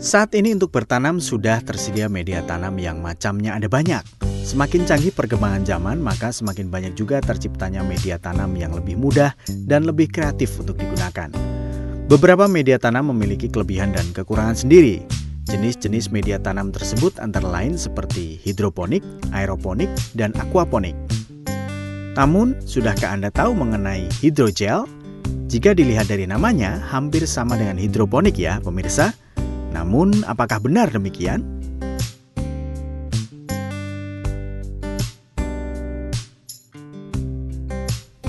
Saat ini untuk bertanam sudah tersedia media tanam yang macamnya ada banyak. Semakin canggih perkembangan zaman, maka semakin banyak juga terciptanya media tanam yang lebih mudah dan lebih kreatif untuk digunakan. Beberapa media tanam memiliki kelebihan dan kekurangan sendiri. Jenis-jenis media tanam tersebut antara lain seperti hidroponik, aeroponik, dan aquaponik. Namun, sudahkah Anda tahu mengenai hidrogel? Jika dilihat dari namanya, hampir sama dengan hidroponik ya, pemirsa. Namun, apakah benar demikian?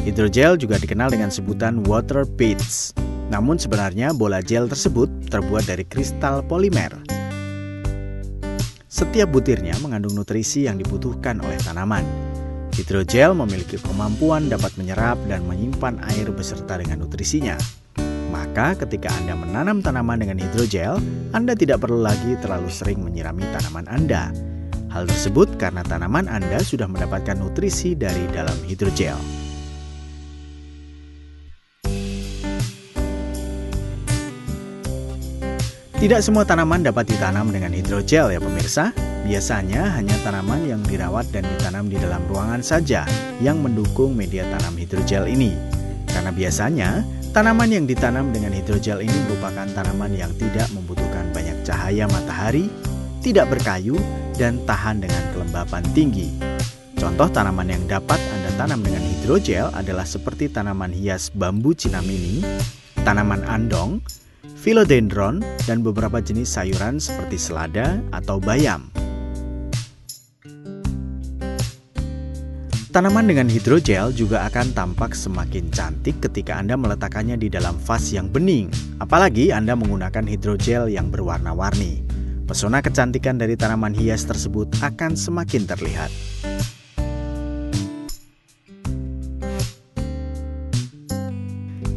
Hidrogel juga dikenal dengan sebutan water beads. Namun sebenarnya bola gel tersebut terbuat dari kristal polimer. Setiap butirnya mengandung nutrisi yang dibutuhkan oleh tanaman. Hidrogel memiliki kemampuan dapat menyerap dan menyimpan air beserta dengan nutrisinya. Maka ketika Anda menanam tanaman dengan hidrogel, Anda tidak perlu lagi terlalu sering menyirami tanaman Anda. Hal tersebut karena tanaman Anda sudah mendapatkan nutrisi dari dalam hidrogel. Tidak semua tanaman dapat ditanam dengan hidrogel ya pemirsa. Biasanya hanya tanaman yang dirawat dan ditanam di dalam ruangan saja yang mendukung media tanam hidrogel ini. Karena biasanya Tanaman yang ditanam dengan hidrogel ini merupakan tanaman yang tidak membutuhkan banyak cahaya matahari, tidak berkayu, dan tahan dengan kelembapan tinggi. Contoh tanaman yang dapat Anda tanam dengan hidrogel adalah seperti tanaman hias bambu Cina mini, tanaman andong, philodendron, dan beberapa jenis sayuran seperti selada atau bayam. Tanaman dengan hidrogel juga akan tampak semakin cantik ketika Anda meletakkannya di dalam vas yang bening, apalagi Anda menggunakan hidrogel yang berwarna-warni. Pesona kecantikan dari tanaman hias tersebut akan semakin terlihat.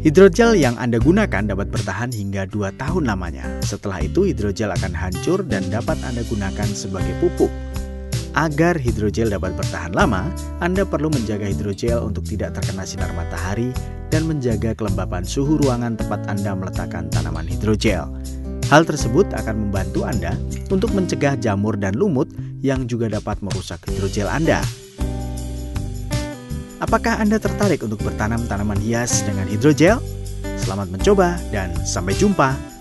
Hidrogel yang Anda gunakan dapat bertahan hingga 2 tahun lamanya. Setelah itu hidrogel akan hancur dan dapat Anda gunakan sebagai pupuk. Agar hidrogel dapat bertahan lama, Anda perlu menjaga hidrogel untuk tidak terkena sinar matahari dan menjaga kelembapan suhu ruangan tempat Anda meletakkan tanaman hidrogel. Hal tersebut akan membantu Anda untuk mencegah jamur dan lumut yang juga dapat merusak hidrogel Anda. Apakah Anda tertarik untuk bertanam tanaman hias dengan hidrogel? Selamat mencoba dan sampai jumpa!